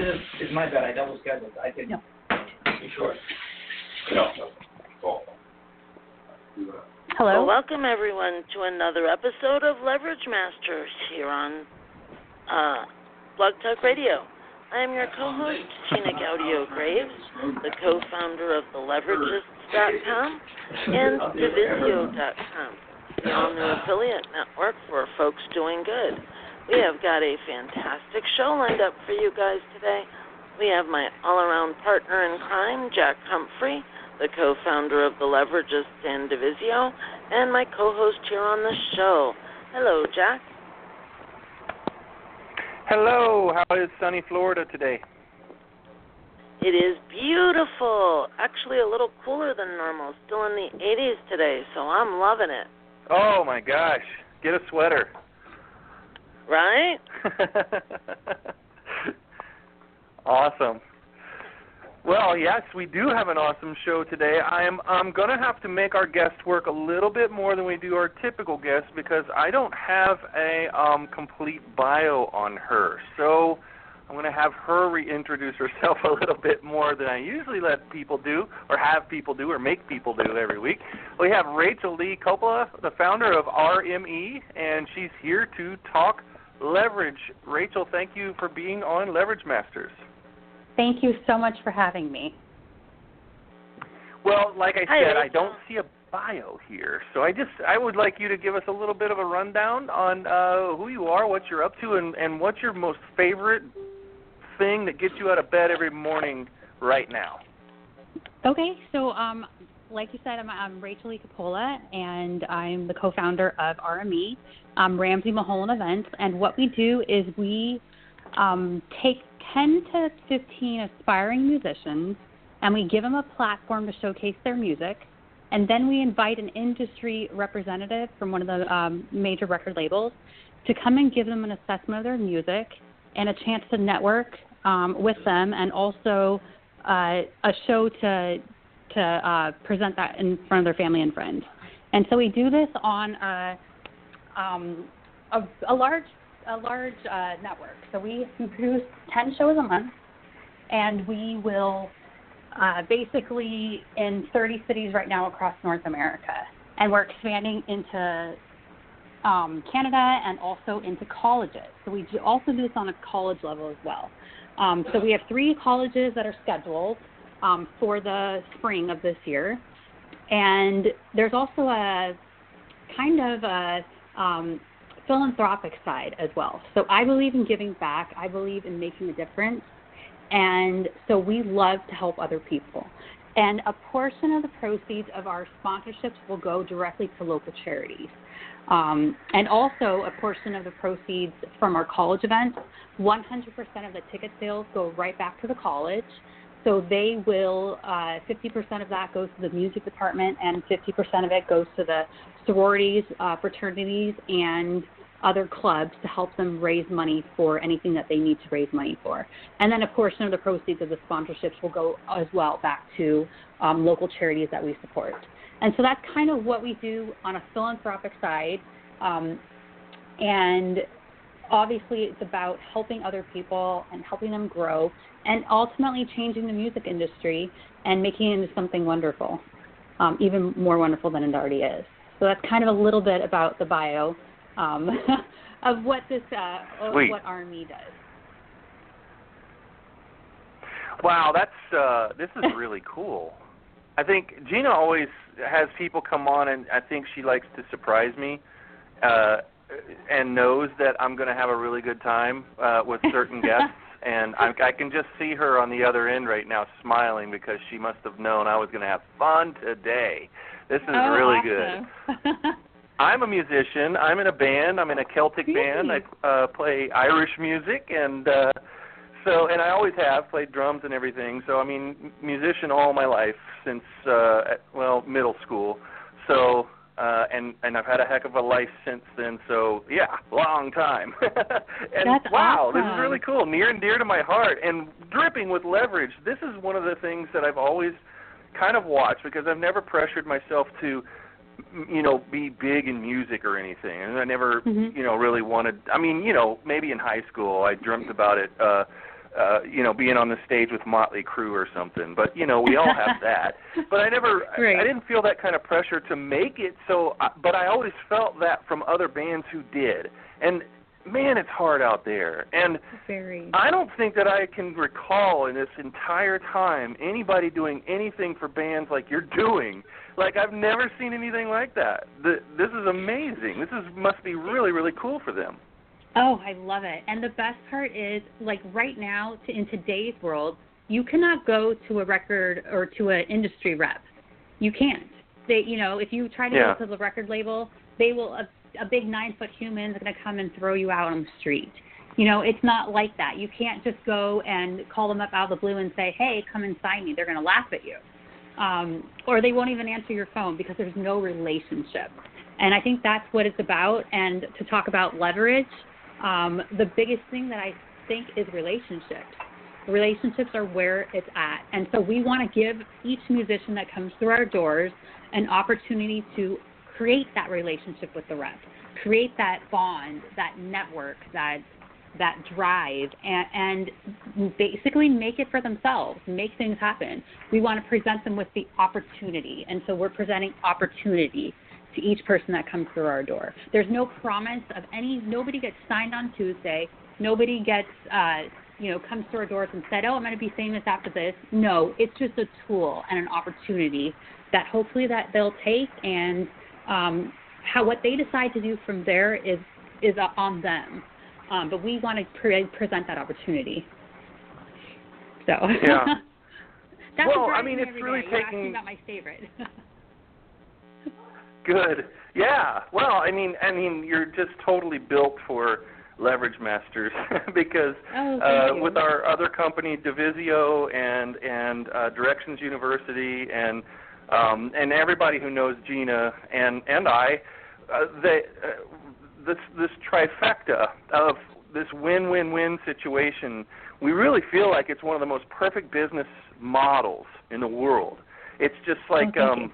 This is, is my bad, I double scheduled, I can, No. be sure. No. Hello. Well, welcome everyone to another episode of Leverage Masters here on uh, Blog Talk Radio. I am your co-host, Gina Gaudio Graves, the co-founder of TheLeveragists.com and Divisio.com, the all-new affiliate network for folks doing good. We have got a fantastic show lined up for you guys today. We have my all-around partner in crime, Jack Humphrey, the co-founder of The Leveragists and Divisio, and my co-host here on the show. Hello, Jack. Hello, how is sunny Florida today? It is beautiful. Actually, a little cooler than normal. Still in the 80s today, so I'm loving it. Oh my gosh, get a sweater. Right? awesome. Well, yes, we do have an awesome show today. I'm I'm going to have to make our guest work a little bit more than we do our typical guest because I don't have a um complete bio on her. So, I'm going to have her reintroduce herself a little bit more than I usually let people do or have people do or make people do every week. We have Rachel Lee Coppola, the founder of RME, and she's here to talk leverage. Rachel, thank you for being on Leverage Masters. Thank you so much for having me. Well, like I Hi, said, I don't see a bio here, so I just I would like you to give us a little bit of a rundown on uh, who you are, what you're up to, and and what's your most favorite thing that gets you out of bed every morning right now. Okay, so um, like you said, I'm, I'm Rachel E. Coppola, and I'm the co-founder of RME, um, Ramsey Mulholland Events. And what we do is we um, take 10 to 15 aspiring musicians, and we give them a platform to showcase their music. And then we invite an industry representative from one of the um, major record labels to come and give them an assessment of their music and a chance to network um, with them, and also uh, a show to to uh, present that in front of their family and friends. And so we do this on a, um, a, a large a large uh, network. So we produce ten shows a month, and we will uh, basically in 30 cities right now across North America, and we're expanding into um, Canada and also into colleges. So we do also do this on a college level as well. Um, so we have three colleges that are scheduled um, for the spring of this year, and there's also a kind of a um, philanthropic side as well. So I believe in giving back. I believe in making a difference, and so we love to help other people. And a portion of the proceeds of our sponsorships will go directly to local charities. Um, and also, a portion of the proceeds from our college events, 100% of the ticket sales go right back to the college. So they will, uh, 50% of that goes to the music department, and 50% of it goes to the sororities, uh, fraternities, and other clubs to help them raise money for anything that they need to raise money for. And then a portion of the proceeds of the sponsorships will go as well back to um, local charities that we support. And so that's kind of what we do on a philanthropic side. Um, and obviously, it's about helping other people and helping them grow and ultimately changing the music industry and making it into something wonderful, um, even more wonderful than it already is. So that's kind of a little bit about the bio um, of what this uh, of what RME does. Wow, that's uh this is really cool. I think Gina always has people come on and I think she likes to surprise me uh and knows that I'm going to have a really good time uh with certain guests and I I can just see her on the other end right now smiling because she must have known I was going to have fun today. This is Oh, really good. I'm a musician. I'm in a band. I'm in a Celtic band. I uh, play Irish music, and uh, so and I always have played drums and everything. So I mean, musician all my life since uh well middle school. So uh and and I've had a heck of a life since then. So yeah, long time. and That's wow, awesome. this is really cool, near and dear to my heart, and dripping with leverage. This is one of the things that I've always kind of watched because I've never pressured myself to you know be big in music or anything and i never Mhm. you know really wanted i mean you know maybe in high school i dreamt about it uh uh you know being on the stage with motley crue or something but you know we all have that but i never I- i didn't feel that kind of pressure to make it so I, but i always felt that from other bands who did and man it's hard out there and Very. I don't think that I can recall in this entire time anybody doing anything for bands like you're doing. Like I've never seen anything like that. The, this is amazing. This is must be really really cool for them. Oh, I love it. And the best part is, like right now, to, in today's world, you cannot go to a record or to an industry rep. You can't. They, you know, if you try to Yeah. go to the record label, they will. A, a big nine foot human is going to come and throw you out on the street. You know, it's not like that. You can't just go and call them up out of the blue and say, "Hey, come and sign me." They're going to laugh at you, um, or they won't even answer your phone because there's no relationship. And I think that's what it's about. And to talk about leverage, um, the biggest thing that I think is relationships. Relationships are where it's at. And so we want to give each musician that comes through our doors an opportunity to create that relationship with the rep, create that bond, that network, that that drive and, and basically make it for themselves, make things happen. We want to present them with the opportunity. And so we're presenting opportunity to each person that comes through our door. There's no promise of any, nobody gets signed on Tuesday. Nobody gets, uh, you know, comes to our doors and said, oh, I'm going to be famous after this. No, it's just a tool and an opportunity that hopefully that they'll take and um, how what they decide to do from there is is on them. Um, but we want to pre- present that opportunity. So Yeah. that's Well, what I mean, me it's really day. You asked me taking- about my favorite. Good. Yeah. Well, I mean, I mean, you're just totally built for leverage masters because Oh, uh, you. with our other company Divisio and and uh, Directions University and um, and everybody who knows Gina and and I, uh, they, uh, this this trifecta of this win-win-win situation, we really feel like it's one of the most perfect business models in the world. It's just like Oh, um.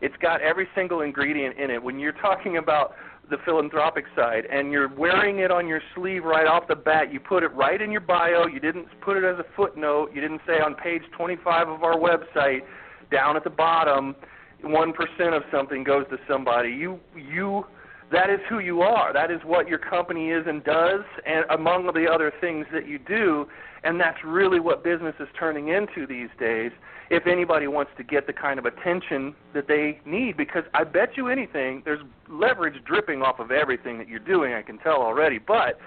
It's got every single ingredient in it. When you're talking about the philanthropic side and you're wearing it on your sleeve right off the bat, you put it right in your bio. You didn't put it as a footnote. You didn't say on page 25 of our website, down at the bottom, 1% of something goes to somebody. You you that is who you are. That is what your company is and does and among the other things that you do, and that's really what business is turning into these days if anybody wants to get the kind of attention that they need because I bet you anything there's leverage dripping off of everything that you're doing I can tell already. But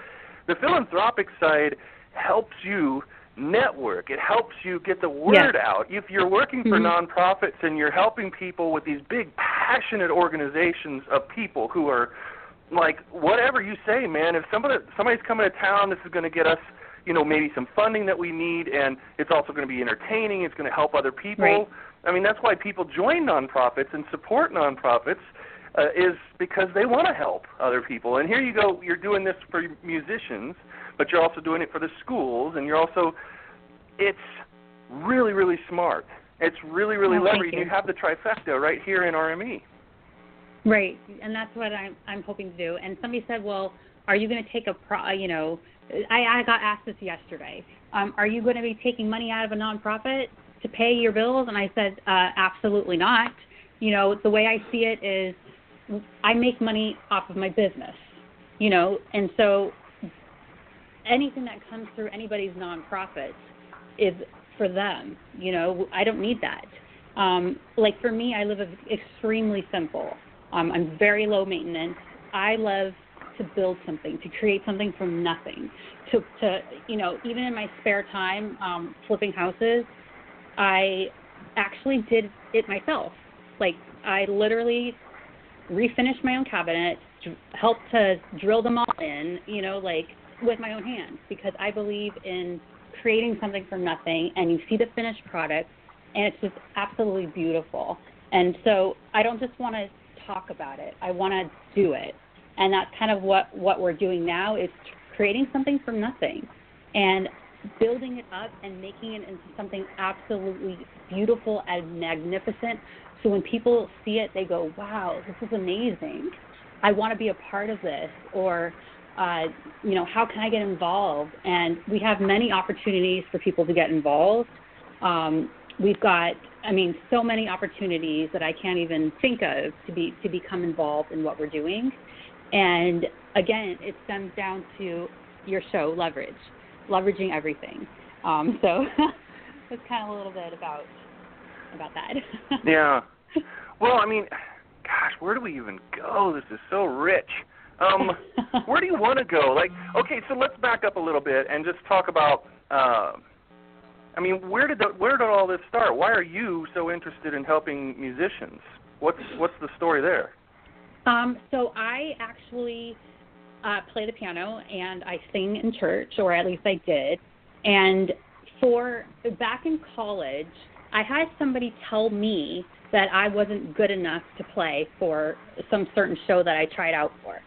the philanthropic side helps you network. It helps you get the word out. If you're working for Mhm. nonprofits and you're helping people with these big passionate organizations of people who are like whatever you say man if somebody somebody's coming to town this is going to get us you know maybe some funding that we need and it's also going to be entertaining it's going to help other people Right. i mean that's why people join nonprofits and support nonprofits uh, is because they want to help other people and here you go you're doing this for musicians but you're also doing it for the schools and you're also it's really really smart it's really really Oh, leveraged you. you have the trifecta right here in rme Right, and that's what I'm I'm hoping to do. And somebody said, "Well, are you going to take a pro? You know, I I got asked this yesterday. Um, are you going to be taking money out of a nonprofit to pay your bills?" And I said, uh, "Absolutely not. You know, the way I see it is, I make money off of my business. You know, and so anything that comes through anybody's nonprofit is for them. You know, I don't need that. Um, like for me, I live extremely simple. Um, I'm very low maintenance. I love to build something, to create something from nothing. To, to you know, even in my spare time, um, flipping houses, I actually did it myself. Like I literally refinished my own cabinet, dr- helped to drill them all in, you know, like with my own hands because I believe in creating something from nothing and you see the finished product and it's just absolutely beautiful. And so I don't just want to talk about it. I want to do it. And that's kind of what what we're doing now is creating something from nothing and building it up and making it into something absolutely beautiful and magnificent. So when people see it, they go, "Wow, this is amazing! I want to be a part of this." Or, uh, you know, how can I get involved? And we have many opportunities for people to get involved. Um, we've got, I mean, so many opportunities that I can't even think of to be to become involved in what we're doing. And again, it stems down to your show, leverage leveraging everything. Um, so that's kind of a little bit about about that. yeah. Well, I mean, gosh, where do we even go? This is so rich. Um, where do you want to go? Like, okay, so let's back up a little bit and just talk about. Uh, I mean, where did the, where did all this start? Why are you so interested in helping musicians? What's what's the story there? Um, so I actually uh, play the piano and I sing in church, or at least I did. And for back in college, I had somebody tell me that I wasn't good enough to play for some certain show that I tried out for.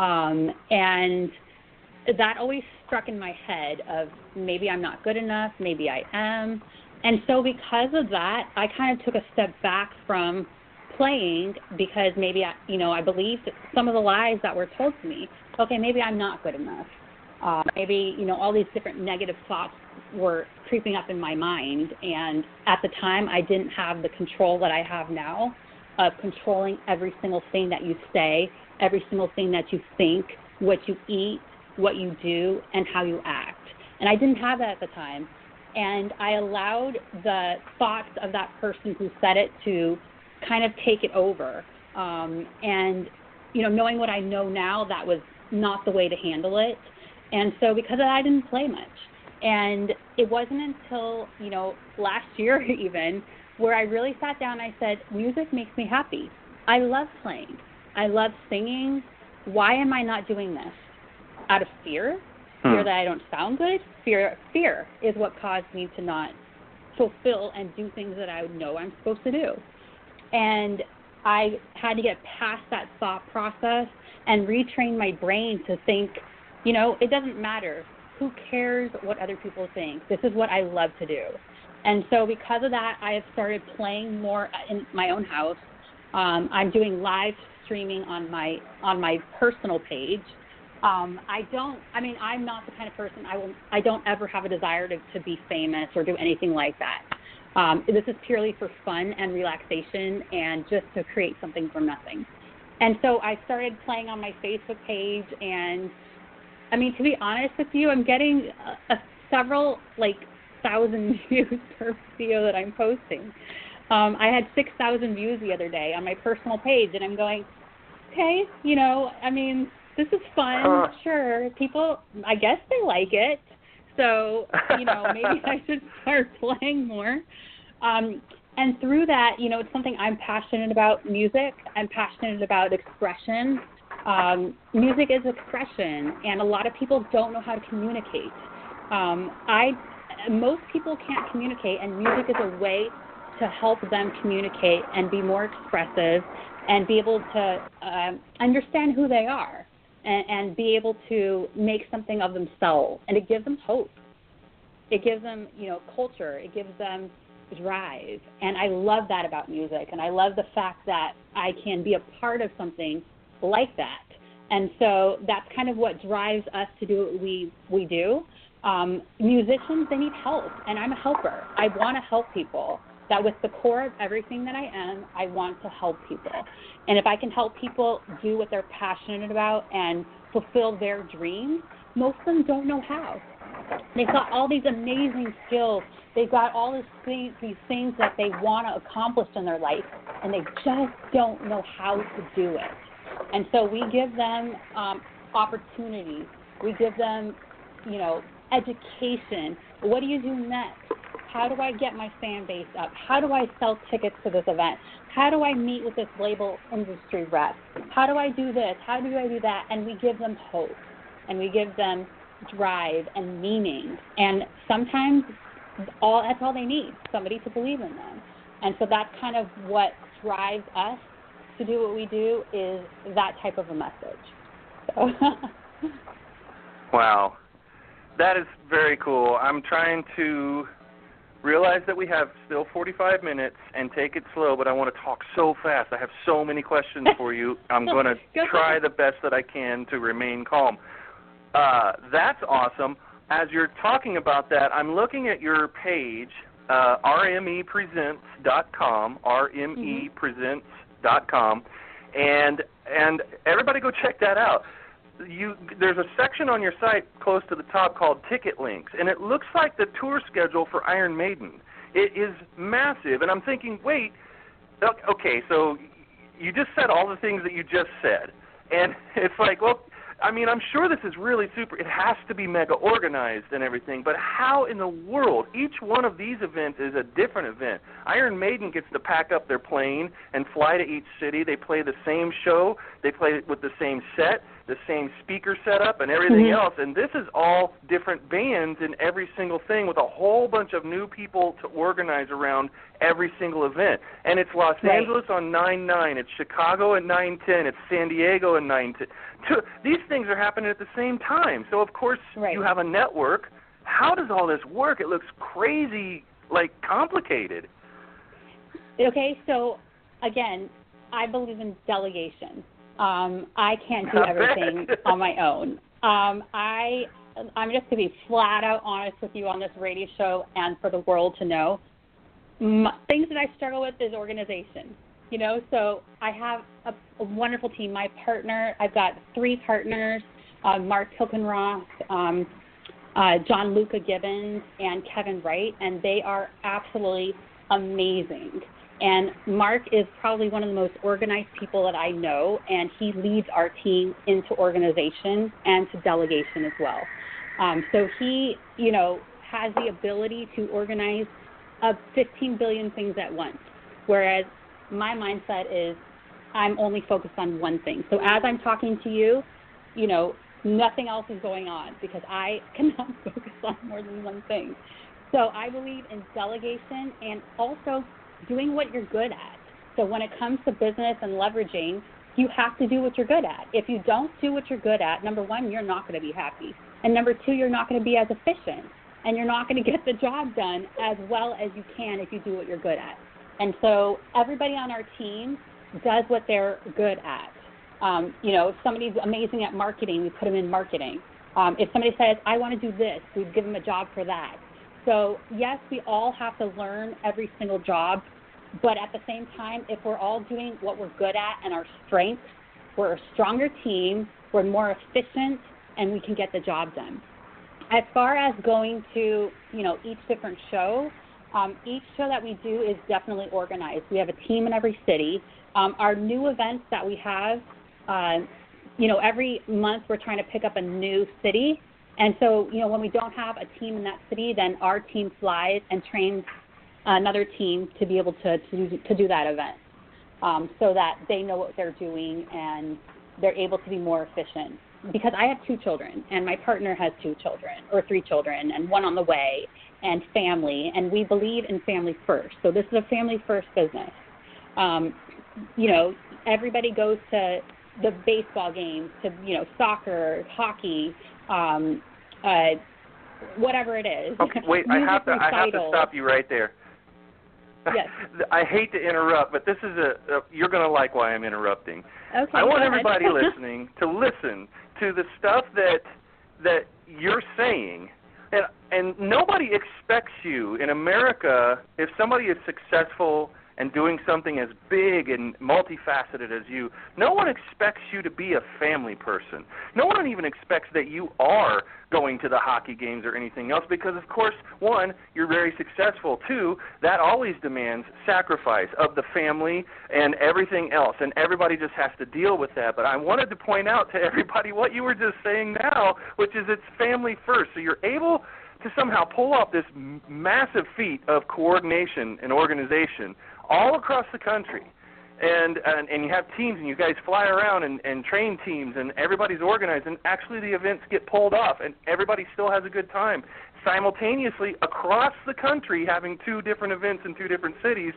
Um, and that always struck in my head of maybe I'm not good enough, maybe I am. And so because of that, I kind of took a step back from playing because maybe I, you know, I believed some of the lies that were told to me okay, maybe I'm not good enough. Uh, maybe you know all these different negative thoughts were creeping up in my mind, and at the time I didn't have the control that I have now of controlling every single thing that you say, every single thing that you think, what you eat, what you do, and how you act. And I didn't have that at the time. And I allowed the thoughts of that person who said it to kind of take it over. Um, and, you know, knowing what I know now, that was not the way to handle it. And so because of that, I didn't play much. And it wasn't until, you know, last year even where I really sat down and I said, music makes me happy. I love playing. I love singing. Why am I not doing this? Out of fear? Fear hmm. that I don't sound good? Fear fear is what caused me to not fulfill and do things that I know I'm supposed to do. And I had to get past that thought process and retrain my brain to think, you know, it doesn't matter. Who cares what other people think? This is what I love to do. And so because of that, I have started playing more in my own house. Um, I'm doing live streaming on my on my personal page. Um, I don't. I mean, I'm not the kind of person I will. I don't ever have a desire to, to be famous or do anything like that. Um, this is purely for fun and relaxation and just to create something from nothing. And so I started playing on my Facebook page, and I mean, to be honest with you, I'm getting a, a several like thousand views per video that I'm posting. Um, I had six thousand views the other day on my personal page, and I'm going, okay, you know, I mean, this is fun. Uh, sure, people, I guess they like it. So, you know, maybe I should start playing more. Um, and through that, you know, it's something I'm passionate about music. I'm passionate about expression. Um, music is expression, and a lot of people don't know how to communicate. Um, I, most people can't communicate, and music is a way to help them communicate and be more expressive and be able to uh, understand who they are and, and be able to make something of themselves. And it gives them hope. It gives them, you know, culture. It gives them drive. And I love that about music. And I love the fact that I can be a part of something like that. And so that's kind of what drives us to do what we, we do. Um, musicians, they need help, and I'm a helper. I want to help people. That with the core of everything that I am, I want to help people. And if I can help people do what they're passionate about and fulfill their dreams, most of them don't know how. They've got all these amazing skills They've got all these things, these things that they want to accomplish in their life, and they just don't know how to do it. And so we give them um, opportunities. We give them, you know, education. What do you do next? How do I get my fan base up? How do I sell tickets to this event? How do I meet with this label industry rep? How do I do this? How do I do that? And we give them hope and we give them drive and meaning. And sometimes all that's all they need somebody to believe in them. And so that's kind of what drives us to do what we do is that type of a message. So. wow. That is very cool. I'm trying to realize that we have still 45 minutes and take it slow, but I want to talk so fast. I have so many questions for you. I'm going to try the best that I can to remain calm. Uh, that's awesome. As you're talking about that, I'm looking at your page, uh, rmepresents.com, rmepresents.com, and and everybody go check that out you there's a section on your site close to the top called ticket links and it looks like the tour schedule for Iron Maiden. It is massive and I'm thinking, wait, okay, so you just said all the things that you just said. And it's like, well, I mean, I'm sure this is really super. It has to be mega organized and everything, but how in the world? Each one of these events is a different event. Iron Maiden gets to pack up their plane and fly to each city. They play the same show. They play it with the same set, the same speaker setup, and everything mm-hmm. else. And this is all different bands in every single thing with a whole bunch of new people to organize around every single event. And it's Los right. Angeles on 9 9. It's Chicago at 9 10. It's San Diego at 9 10 these things are happening at the same time. So of course right. you have a network. How does all this work? It looks crazy, like complicated. Okay, so again, I believe in delegation. Um, I can't do everything on my own. Um, I I'm just going to be flat out honest with you on this radio show and for the world to know. My, things that I struggle with is organization. You know, so I have a, a wonderful team. My partner, I've got three partners: uh, Mark Hilkenroth, um, uh, John Luca Gibbons, and Kevin Wright, and they are absolutely amazing. And Mark is probably one of the most organized people that I know, and he leads our team into organization and to delegation as well. Um, so he, you know, has the ability to organize up 15 billion things at once, whereas my mindset is I'm only focused on one thing. So as I'm talking to you, you know, nothing else is going on because I cannot focus on more than one thing. So I believe in delegation and also doing what you're good at. So when it comes to business and leveraging, you have to do what you're good at. If you don't do what you're good at, number one, you're not going to be happy. And number two, you're not going to be as efficient. And you're not going to get the job done as well as you can if you do what you're good at. And so everybody on our team does what they're good at. Um, you know, if somebody's amazing at marketing, we put them in marketing. Um, if somebody says, I want to do this, we give them a job for that. So, yes, we all have to learn every single job, but at the same time, if we're all doing what we're good at and our strengths, we're a stronger team, we're more efficient, and we can get the job done. As far as going to, you know, each different show, um, each show that we do is definitely organized. We have a team in every city. Um, our new events that we have, uh, you know, every month we're trying to pick up a new city. And so, you know, when we don't have a team in that city, then our team flies and trains another team to be able to to, to do that event, um, so that they know what they're doing and they're able to be more efficient. Because I have two children, and my partner has two children or three children, and one on the way and family, and we believe in family first. So this is a family first business. Um, you know, everybody goes to the baseball games, to you know, soccer, hockey, um, uh, whatever it is. Okay, wait, I have to I have to stop you right there. Yes. I hate to interrupt, but this is a, a you're going to like why I'm interrupting. Okay. I want everybody listening to listen to the stuff that that you're saying and and nobody expects you in America if somebody is successful and doing something as big and multifaceted as you, no one expects you to be a family person. No one even expects that you are going to the hockey games or anything else because, of course, one, you're very successful. Two, that always demands sacrifice of the family and everything else, and everybody just has to deal with that. But I wanted to point out to everybody what you were just saying now, which is it's family first. So you're able to somehow pull off this massive feat of coordination and organization all across the country. and and and you have teams and you guys fly around and and train teams and everybody's organized and actually the events get pulled off and everybody still has a good time simultaneously across the country having two different events in two different cities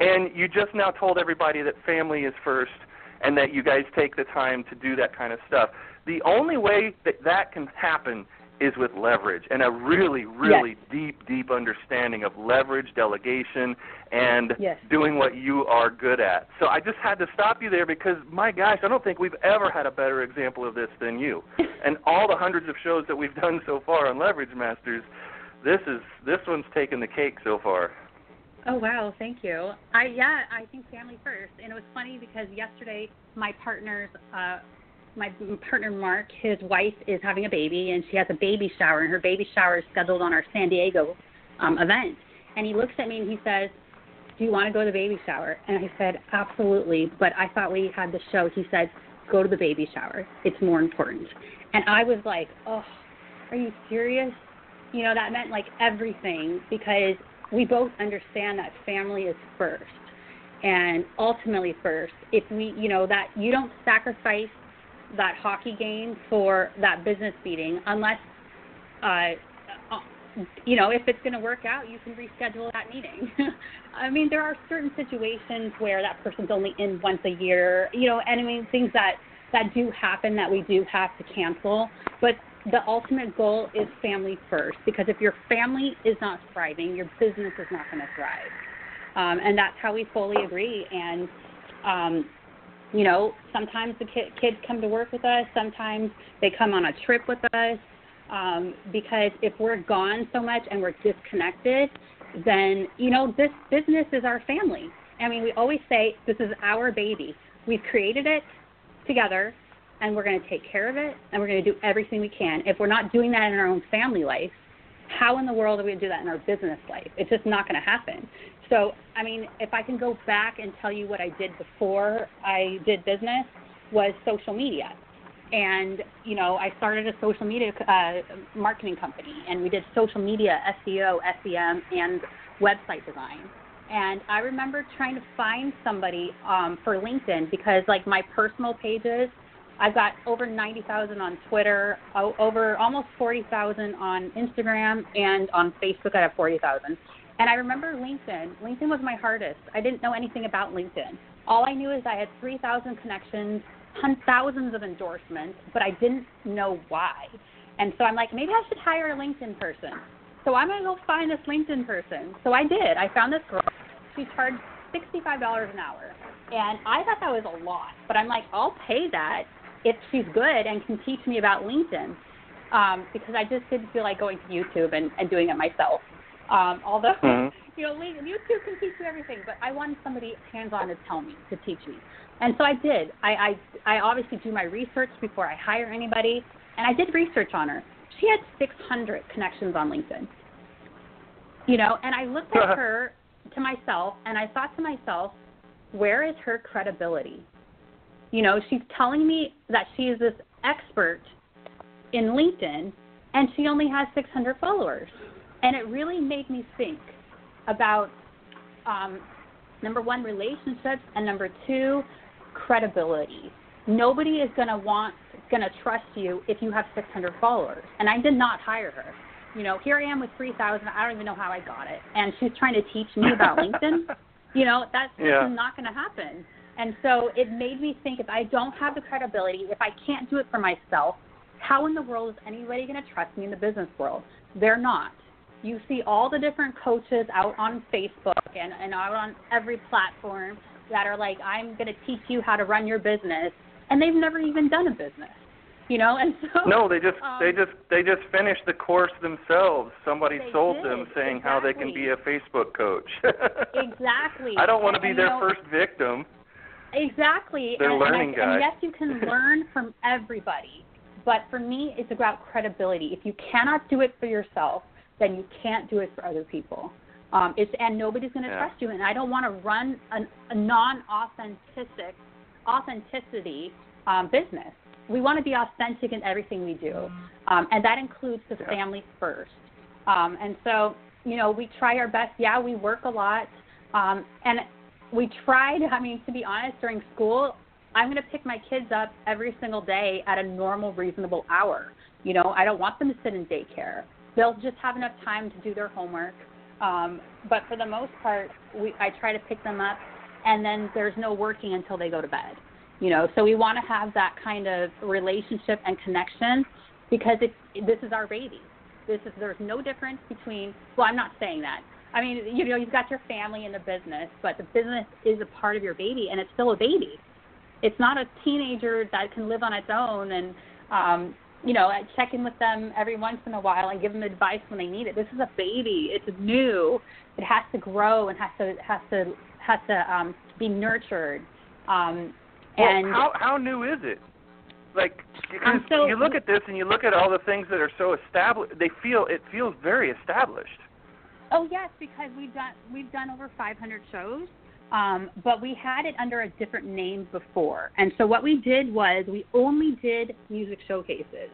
and you just now told everybody that family is first and that you guys take the time to do that kind of stuff the only way that that can happen is with leverage and a really, really yes. deep, deep understanding of leverage, delegation, and yes. doing what you are good at. So I just had to stop you there because, my gosh, I don't think we've ever had a better example of this than you. and all the hundreds of shows that we've done so far on Leverage Masters, this is this one's taken the cake so far. Oh wow, thank you. I yeah, I think family first. And it was funny because yesterday my partner's uh my partner Mark, his wife is having a baby, and she has a baby shower, and her baby shower is scheduled on our San Diego um, event. And he looks at me and he says, "Do you want to go to the baby shower?" And I said, "Absolutely." But I thought we had the show. He said, "Go to the baby shower. It's more important." And I was like, "Oh, are you serious?" You know, that meant like everything because we both understand that family is first and ultimately first if we you know that you don't sacrifice that hockey game for that business meeting unless uh you know if it's going to work out you can reschedule that meeting. I mean there are certain situations where that person's only in once a year you know and i mean things that that do happen that we do have to cancel but the ultimate goal is family first because if your family is not thriving your business is not going to thrive. Um, and that's how we fully agree and um, you know, sometimes the ki- kids come to work with us, sometimes they come on a trip with us. Um, because if we're gone so much and we're disconnected, then you know this business is our family. I mean, we always say this is our baby. We've created it together, and we're going to take care of it, and we're going to do everything we can. If we're not doing that in our own family life, how in the world are we going to do that in our business life? It's just not going to happen. So, I mean, if I can go back and tell you what I did before I did business was social media. And, you know, I started a social media uh, marketing company, and we did social media, SEO, SEM, and website design. And I remember trying to find somebody um, for LinkedIn because, like, my personal pages, I've got over 90,000 on Twitter, over almost 40,000 on Instagram, and on Facebook, I have 40,000. And I remember LinkedIn. LinkedIn was my hardest. I didn't know anything about LinkedIn. All I knew is I had 3,000 connections, thousands of endorsements, but I didn't know why. And so I'm like, maybe I should hire a LinkedIn person. So I'm going to go find this LinkedIn person. So I did. I found this girl. She charged $65 an hour. And I thought that was a lot, but I'm like, I'll pay that if she's good and can teach me about LinkedIn. Um, because I just didn't feel like going to YouTube and, and doing it myself. Um, although, mm-hmm. you know, YouTube can teach you everything, but I wanted somebody hands-on to tell me, to teach me. And so I did. I, I, I obviously do my research before I hire anybody, and I did research on her. She had 600 connections on LinkedIn. You know, and I looked at her to myself, and I thought to myself, where is her credibility? You know, she's telling me that she is this expert in LinkedIn, and she only has 600 followers. And it really made me think about um, number one, relationships, and number two, credibility. Nobody is going to want, going to trust you if you have 600 followers. And I did not hire her. You know, here I am with 3,000. I don't even know how I got it. And she's trying to teach me about LinkedIn. You know, that's, yeah. not going to happen. And so it made me think if I don't have the credibility, if I can't do it for myself, how in the world is anybody going to trust me in the business world? They're not you see all the different coaches out on Facebook and, and out on every platform that are like, I'm going to teach you how to run your business, and they've never even done a business, you know. And so no, they just um, they just they just finished the course themselves. Somebody sold did, them saying exactly. how they can be a Facebook coach. exactly. I don't want to be and, their know, first victim. Exactly. They're and, learning and, I, guys. and yes, you can learn from everybody, but for me, it's about credibility. If you cannot do it for yourself, then you can't do it for other people. Um, it's and nobody's going to yeah. trust you. And I don't want to run a, a non-authentic authenticity um, business. We want to be authentic in everything we do, um, and that includes the yeah. family first. Um, and so, you know, we try our best. Yeah, we work a lot, um, and we tried. I mean, to be honest, during school, I'm going to pick my kids up every single day at a normal, reasonable hour. You know, I don't want them to sit in daycare. They'll just have enough time to do their homework. Um, but for the most part, we I try to pick them up, and then there's no working until they go to bed. You know, so we want to have that kind of relationship and connection because it's this is our baby. This is there's no difference between. Well, I'm not saying that. I mean, you know, you've got your family and the business, but the business is a part of your baby, and it's still a baby. It's not a teenager that can live on its own and um, you know, I check in with them every once in a while and give them advice when they need it. This is a baby. It's new. It has to grow and has to has to has to um, be nurtured. Um, well, and how how new is it? Like because Um, so- you look at this and you look at all the things that are so established. They feel it feels very established. Oh yes, because we've done we've done over 500 shows, um, but we had it under a different name before. And so what we did was we only did music showcases.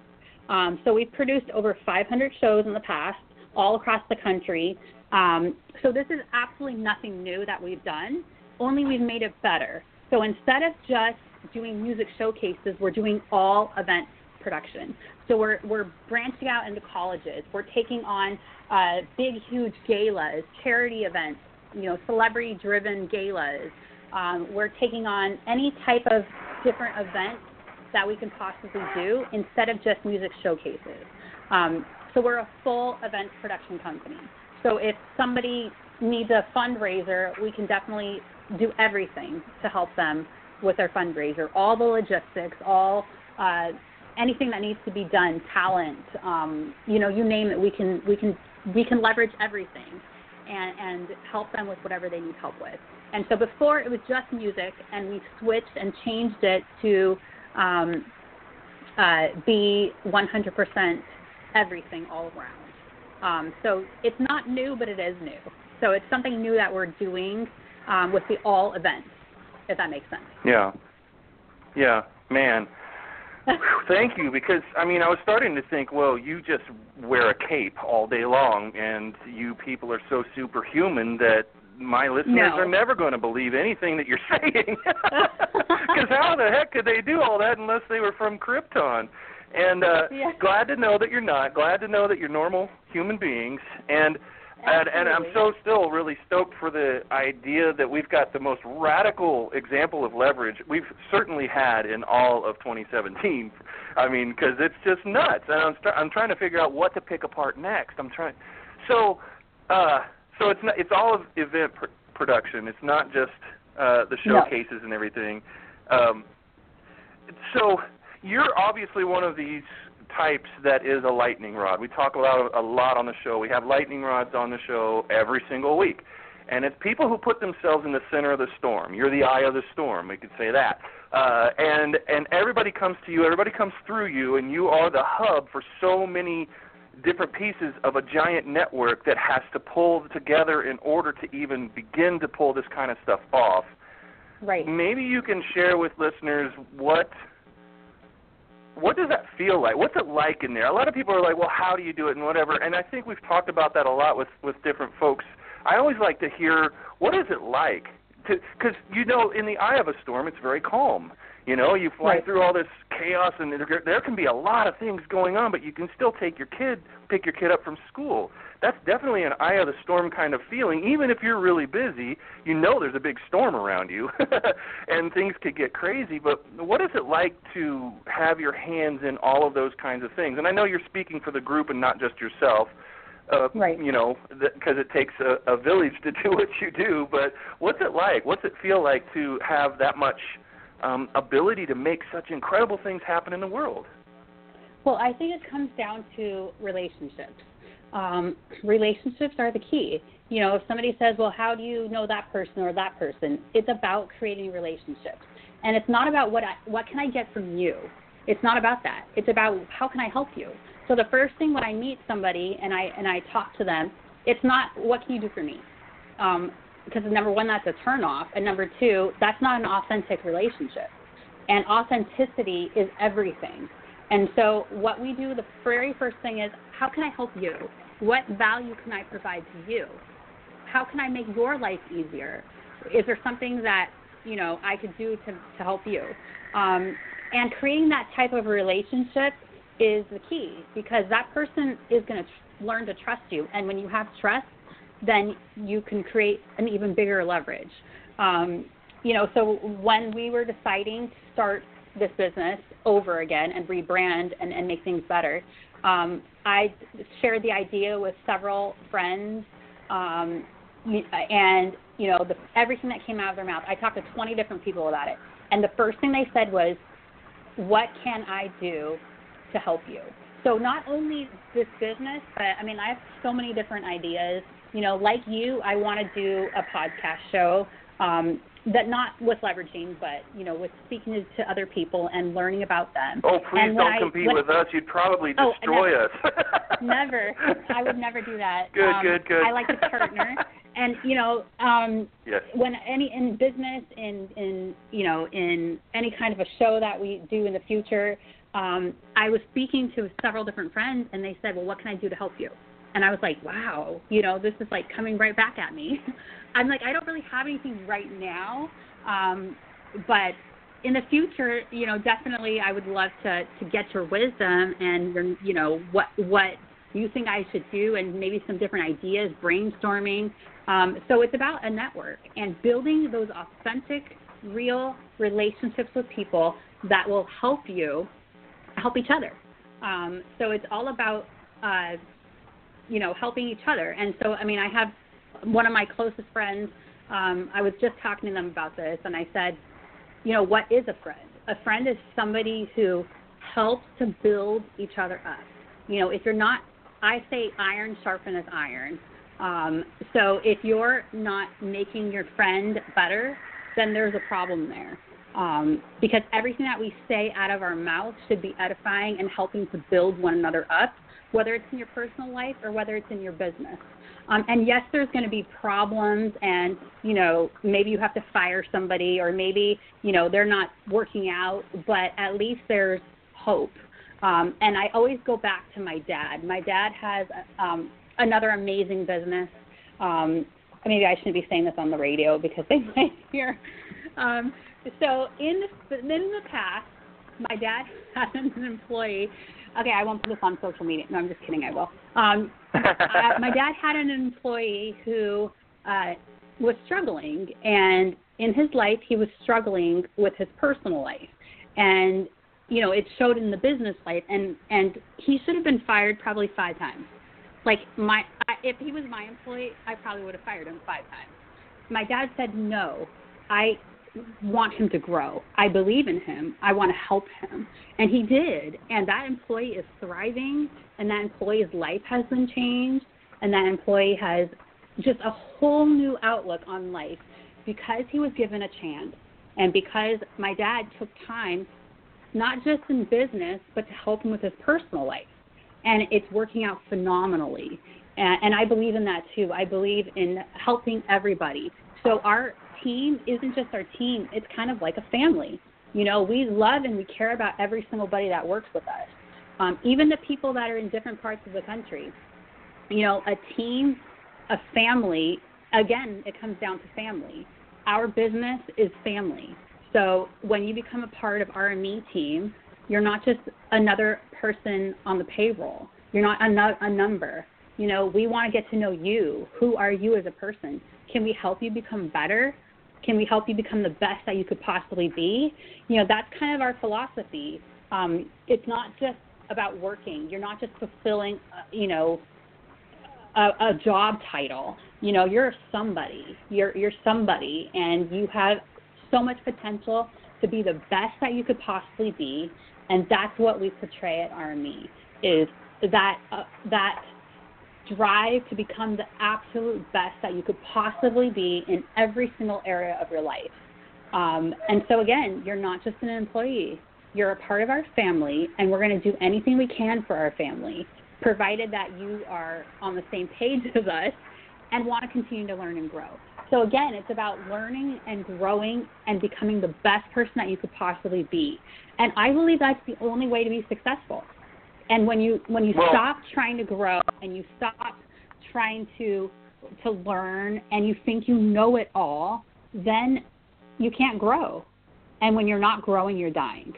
Um, so we've produced over 500 shows in the past, all across the country. Um, so this is absolutely nothing new that we've done. Only we've made it better. So instead of just doing music showcases, we're doing all event production. So we're we're branching out into colleges. We're taking on uh, big, huge galas, charity events, you know, celebrity-driven galas. Um, we're taking on any type of different event that we can possibly do instead of just music showcases. Um, so we're a full event production company. So if somebody needs a fundraiser, we can definitely do everything to help them with their fundraiser. All the logistics, all uh, anything that needs to be done, talent, um, you know, you name it, we can we can we can leverage everything and, and help them with whatever they need help with. And so before it was just music, and we switched and changed it to um, uh, be 100% everything all around. Um, so it's not new, but it is new. So it's something new that we're doing um, with the all events, if that makes sense. Yeah. Yeah, man. Thank you, because I mean, I was starting to think, well, you just wear a cape all day long, and you people are so superhuman that my listeners No. are never going to believe anything that you're saying. Because how the heck could they do all that unless they were from Krypton? And uh, Yeah. glad to know that you're not. Glad to know that you're normal human beings. And and, and I'm so still really stoked for the idea that we've got the most radical example of leverage we've certainly had in all of 2017. I mean, because it's just nuts, and I'm st- I'm trying to figure out what to pick apart next. I'm trying. So, uh, so it's not it's all of event pr- production. It's not just uh, the No. showcases and everything. Um, so you're obviously one of these types that is a lightning rod. We talk a lot a lot on the show. We have lightning rods on the show every single week. And it's people who put themselves in the center of the storm. You're the eye of the storm. We could say that. Uh, and and everybody comes to you. Everybody comes through you, and you are the hub for so many different pieces of a giant network that has to pull together in order to even begin to pull this kind of stuff off. Right. Maybe you can share with listeners what what does that feel like? What's it like in there? A lot of people are like, "Well, how do you do it?" and whatever. And I think we've talked about that a lot with with different folks. I always like to hear what is it like because you know, in the eye of a storm, it's very calm. You know, you fly Right. through all this chaos, and there, there can be a lot of things going on, but you can still take your kid, pick your kid up from school. That's definitely an eye of the storm kind of feeling. Even if you're really busy, you know there's a big storm around you, and things could get crazy. But what is it like to have your hands in all of those kinds of things? And I know you're speaking for the group and not just yourself. Uh, Right. You know, because it takes a, a village to do what you do. But what's it like? What's it feel like to have that much um, ability to make such incredible things happen in the world? Well, I think it comes down to relationships. Um, relationships are the key. You know, if somebody says, "Well, how do you know that person or that person?" It's about creating relationships, and it's not about what I, what can I get from you. It's not about that. It's about how can I help you. So the first thing when I meet somebody and I and I talk to them, it's not what can you do for me, um, because number one, that's a turnoff, and number two, that's not an authentic relationship. And authenticity is everything. And so, what we do, the very first thing is, how can I help you? What value can I provide to you? How can I make your life easier? is there something that you know I could do to to help you? Um, and creating that type of relationship is the key because that person is going to tr- learn to trust you, and when you have trust, then you can create an even bigger leverage. Um, you know, so when we were deciding to start this business over again and rebrand and, and make things better, um, I shared the idea with several friends, um, and you know, the, everything that came out of their mouth. I talked to 20 different people about it, and the first thing they said was, "What can I do to help you?" So not only this business, but I mean, I have so many different ideas. You know, like you, I want to do a podcast show. Um, that not with leveraging, but you know, with speaking to other people and learning about them. Oh, please don't I, compete with us. You'd probably oh, destroy never, us. never. I would never do that. Good, um, good, good. I like to partner, and you know, um, yes. when any in business, in in you know, in any kind of a show that we do in the future, um, I was speaking to several different friends, and they said, "Well, what can I do to help you?" And I was like, "Wow, you know, this is like coming right back at me." I'm like, I don't really have anything right now, um, but in the future, you know, definitely I would love to to get your wisdom and your, you know what what you think I should do and maybe some different ideas, brainstorming. Um, so it's about a network and building those authentic, real relationships with people that will help you help each other. Um, so it's all about uh, you know helping each other. And so I mean I have one of my closest friends, um, I was just talking to them about this, and I said, you know, what is a friend? A friend is somebody who helps to build each other up. You know, if you're not, I say iron sharpens iron. Um, so if you're not making your friend better, then there's a problem there. Um, because everything that we say out of our mouth should be edifying and helping to build one another up, whether it's in your personal life or whether it's in your business. Um, and yes, there's going to be problems, and you know maybe you have to fire somebody, or maybe you know they're not working out, but at least there's hope. Um, and I always go back to my dad. My dad has um, another amazing business. Um, maybe I shouldn't be saying this on the radio because they might hear. Um, so in the, in the past, my dad had an employee Okay, I won't put this on social media. No, I'm just kidding. I will. Um, uh, my dad had an employee who uh, was struggling, and in his life, he was struggling with his personal life, and you know, it showed in the business life, and and he should have been fired probably five times. Like my, I, if he was my employee, I probably would have fired him five times. My dad said no. I want him to grow. I believe in him. I want to help him. And he did. And that employee is thriving, and that employee's life has been changed, and that employee has just a whole new outlook on life because he was given a chance and because my dad took time, not just in business, but to help him with his personal life. And it's working out phenomenally. And, and I believe in that too. I believe in helping everybody. So our team isn't just our team, it's kind of like a family. You know, we love and we care about every single buddy that works with us, um, even the people that are in different parts of the country. You know, a team, a family, again, it comes down to family. Our business is family. So when you become a part of RME team, you're not just another person on the payroll. You're not a, a number. You know, we want to get to know you. Who are you as a person? Can we help you become better? Can we help you become the best that you could possibly be? You know, that's kind of our philosophy. Um, it's not just about working. You're not just fulfilling, uh, you know, a, a job title. You know, you're somebody. You're you're somebody, and you have so much potential to be the best that you could possibly be. And that's what we portray at RME is that uh, that strive to become the absolute best that you could possibly be in every single area of your life. Um, and so, again, you're not just an employee, you're a part of our family, and we're going to do anything we can for our family, provided that you are on the same page as us and want to continue to learn and grow. So, again, it's about learning and growing and becoming the best person that you could possibly be. And I believe that's the only way to be successful. And when you when you well, stop trying to grow and you stop trying to to learn and you think you know it all, then you can't grow. And when you're not growing, you're dying.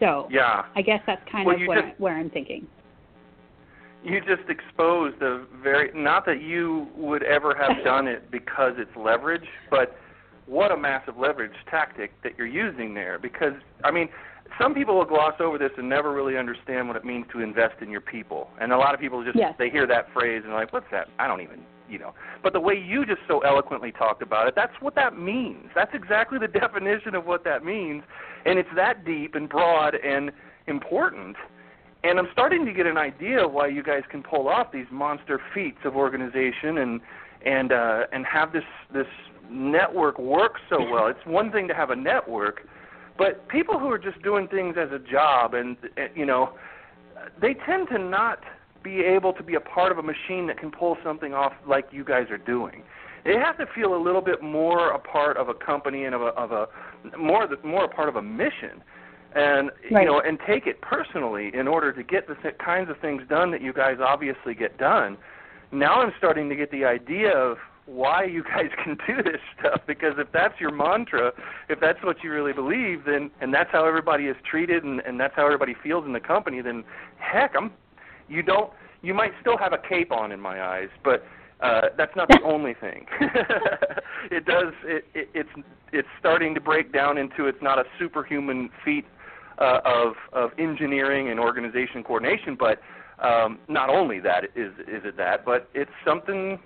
So yeah, I guess that's kind well, of what, just, where I'm thinking. You just exposed a very not that you would ever have done it because it's leverage, but what a massive leverage tactic that you're using there. Because I mean, some people will gloss over this and never really understand what it means to invest in your people. And a lot of people just yes. they hear that phrase and they're like, "What's that? I don't even you know. But the way you just so eloquently talked about it, that's what that means. That's exactly the definition of what that means, and it's that deep and broad and important. And I'm starting to get an idea of why you guys can pull off these monster feats of organization and and uh, and have this this network work so well. It's one thing to have a network, but people who are just doing things as a job and eh, you know, they tend to not be able to be a part of a machine that can pull something off like you guys are doing. They have to feel a little bit more a part of a company and of a, of a more more a part of a mission, and right. you know, and take it personally in order to get the th- kinds of things done that you guys obviously get done. Now I'm starting to get the idea of why you guys can do this stuff because if that's your mantra, if that's what you really believe, then and that's how everybody is treated and, and that's how everybody feels in the company, then heck, I'm you don't you might still have a cape on in my eyes, but uh, that's not the only thing. it does. It, it, it's it's starting to break down into it's not a superhuman feat uh, of of engineering and organization coordination, but um, not only that is is it that, but it's something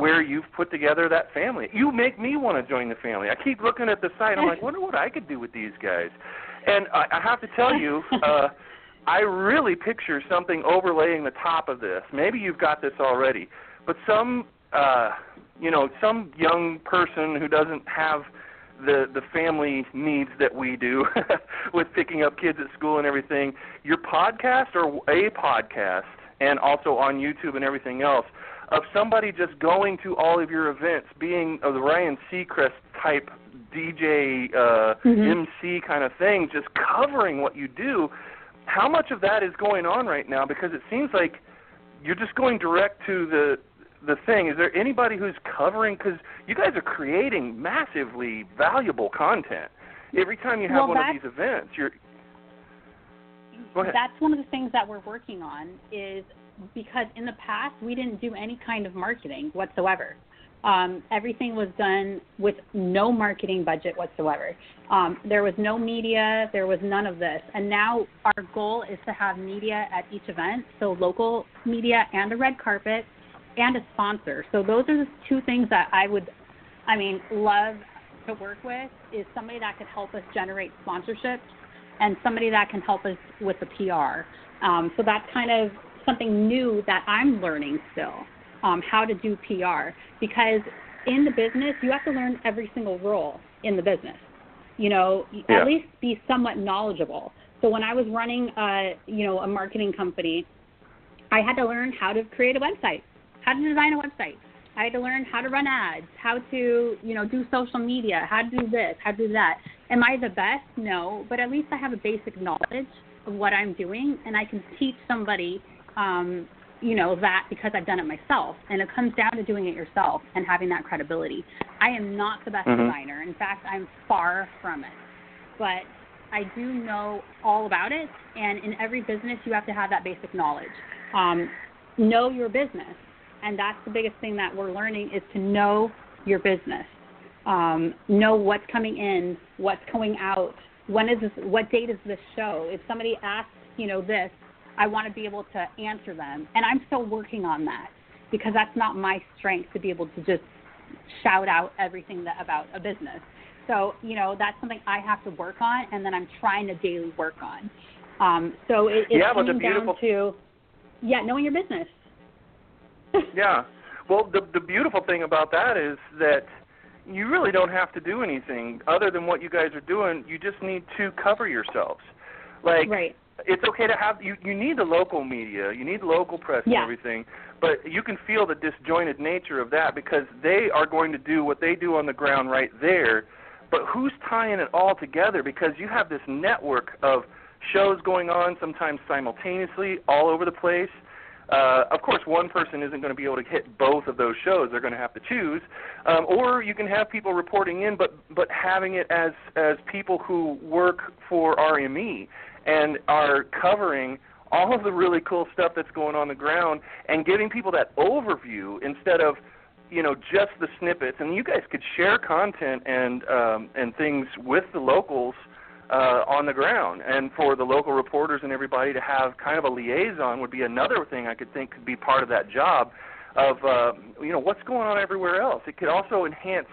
where you've put together that family. You make me want to join the family. I keep looking at the site. I'm like, wonder what I could do with these guys. And I, I have to tell you. Uh, I really picture something overlaying the top of this. Maybe you've got this already, but some uh, you know some young person who doesn't have the the family needs that we do with picking up kids at school and everything. Your podcast or a podcast, and also on YouTube and everything else, of somebody just going to all of your events, being of the Ryan Seacrest type DJ uh, mm-hmm. MC kind of thing, just covering what you do how much of that is going on right now? Because it seems like you're just going direct to the the thing. Is there anybody who's covering? Because you guys are creating massively valuable content every time you have well, one of these events. You're Go ahead. That's one of the things that we're working on is because in the past we didn't do any kind of marketing whatsoever. Um, everything was done with no marketing budget whatsoever. Um, there was no media, there was none of this. And now our goal is to have media at each event, so local media and a red carpet and a sponsor. So those are the two things that I would, I mean, love to work with is somebody that could help us generate sponsorships and somebody that can help us with the PR. Um, so that's kind of something new that I'm learning still um, how to do PR because in the business you have to learn every single role in the business. You know, yeah. at least be somewhat knowledgeable. So when I was running, a, you know, a marketing company, I had to learn how to create a website, how to design a website. I had to learn how to run ads, how to, you know, do social media, how to do this, how to do that. Am I the best? No, but at least I have a basic knowledge of what I'm doing, and I can teach somebody um, you know that because I've done it myself, and it comes down to doing it yourself and having that credibility. I am not the best mm-hmm. designer. In fact, I'm far from it. But I do know all about it, and in every business, you have to have that basic knowledge. Um, know your business, and that's the biggest thing that we're learning is to know your business. Um, know what's coming in, what's going out. When is this? What date is this show? If somebody asks, you know, this, I want to be able to answer them. And I'm still working on that because that's not my strength to be able to just shout out everything that, about a business. So, you know, that's something I have to work on and then I'm trying to daily work on. Um, so it, it's yeah, coming beautiful... down to, yeah, knowing your business. yeah. Well, the the beautiful thing about that is that you really don't have to do anything other than what you guys are doing. You just need to cover yourselves. Like right it's okay to have you you need the local media, you need local press yeah. and everything, but you can feel the disjointed nature of that because they are going to do what they do on the ground right there. But who's tying it all together? Because you have this network of shows going on, sometimes simultaneously, all over the place. uh, of course, one person isn't going to be able to hit both of those shows. They're going to have to choose, um, or you can have people reporting in, but but having it as as people who work for RME and are covering all of the really cool stuff that's going on the ground and giving people that overview instead of you know just the snippets. And you guys could share content and um and things with the locals uh on the ground. And for the local reporters and everybody to have kind of a liaison would be another thing I could think could be part of that job of uh you know what's going on everywhere else. It could also enhance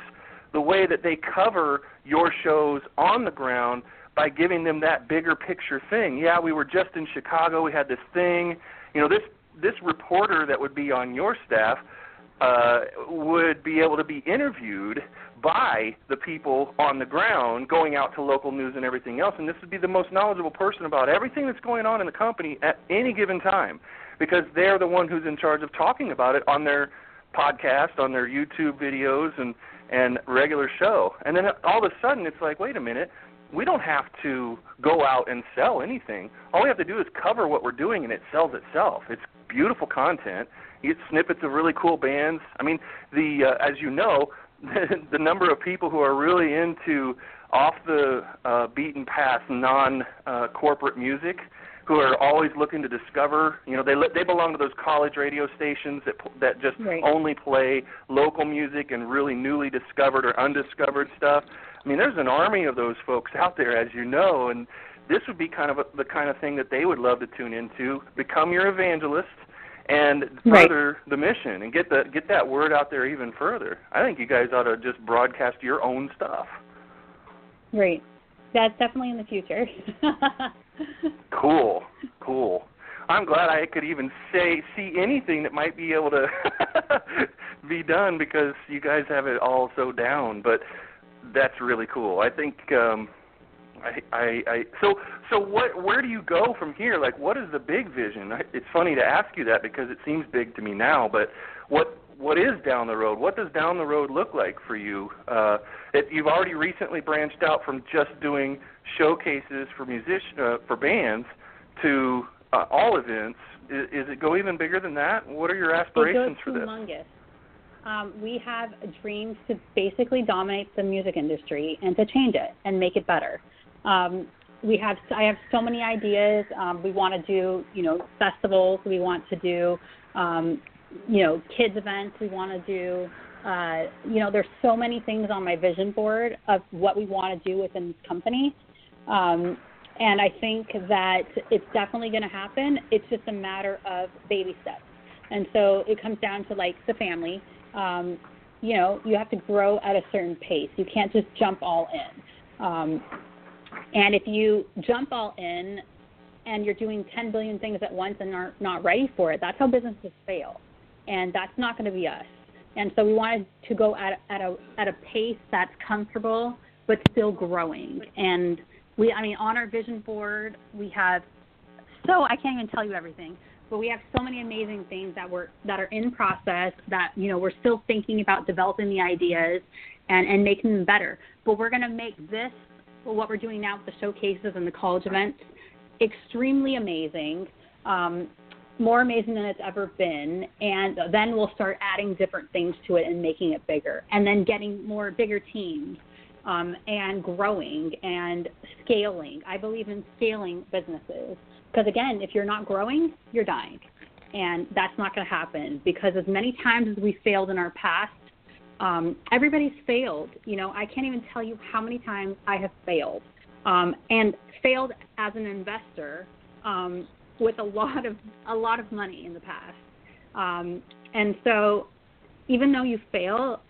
the way that they cover your shows on the ground by giving them that bigger picture thing. Yeah, we were just in Chicago, we had this thing. You know, this this reporter that would be on your staff uh, would be able to be interviewed by the people on the ground going out to local news and everything else and this would be the most knowledgeable person about everything that's going on in the company at any given time because they're the one who's in charge of talking about it on their podcast on their YouTube videos and and regular show and then all of a sudden it's like wait a minute we don't have to go out and sell anything. All we have to do is cover what we're doing, and it sells itself. It's beautiful content. You get snippets of really cool bands. I mean, the uh, as you know, the number of people who are really into off the uh, beaten path, non uh, corporate music, who are always looking to discover. You know, they they belong to those college radio stations that that just right. only play local music and really newly discovered or undiscovered stuff. I mean, there's an army of those folks out there, as you know, and this would be kind of a, the kind of thing that they would love to tune into. Become your evangelist and further right. the mission and get the get that word out there even further. I think you guys ought to just broadcast your own stuff. Right. That's definitely in the future. cool. Cool. I'm glad I could even say see anything that might be able to be done because you guys have it all so down. But that's really cool. I think um I, I, I so so what where do you go from here? Like what is the big vision? It's funny to ask you that because it seems big to me now, but what what is down the road? What does down the road look like for you? Uh, it, you've already recently branched out from just doing showcases for musician uh, for bands to uh, all events. Is, is it go even bigger than that? What are your aspirations for this? Humongous. Um, we have dreams to basically dominate the music industry and to change it and make it better. Um, we have I have so many ideas. Um, we want to do you know festivals. We want to do um, you know kids events. We want to do uh, you know there's so many things on my vision board of what we want to do within this company. Um, and I think that it's definitely going to happen. It's just a matter of baby steps. And so it comes down to like the family um, you know, you have to grow at a certain pace. You can't just jump all in. Um, and if you jump all in and you're doing 10 billion things at once and are not ready for it, that's how businesses fail. And that's not going to be us. And so we wanted to go at, at a at a pace that's comfortable but still growing. And we, I mean, on our vision board, we have so I can't even tell you everything but we have so many amazing things that we're that are in process that you know we're still thinking about developing the ideas and and making them better. But we're going to make this what we're doing now with the showcases and the college events extremely amazing um, more amazing than it's ever been. And then we'll start adding different things to it and making it bigger and then getting more bigger teams um, and growing and scaling. I believe in scaling businesses because again, if you're not growing, you're dying. And that's not going to happen because as many times as we failed in our past, um, everybody's failed. You know, I can't even tell you how many times I have failed, um, and failed as an investor um, with a lot of a lot of money in the past. Um, and so, even though you fail,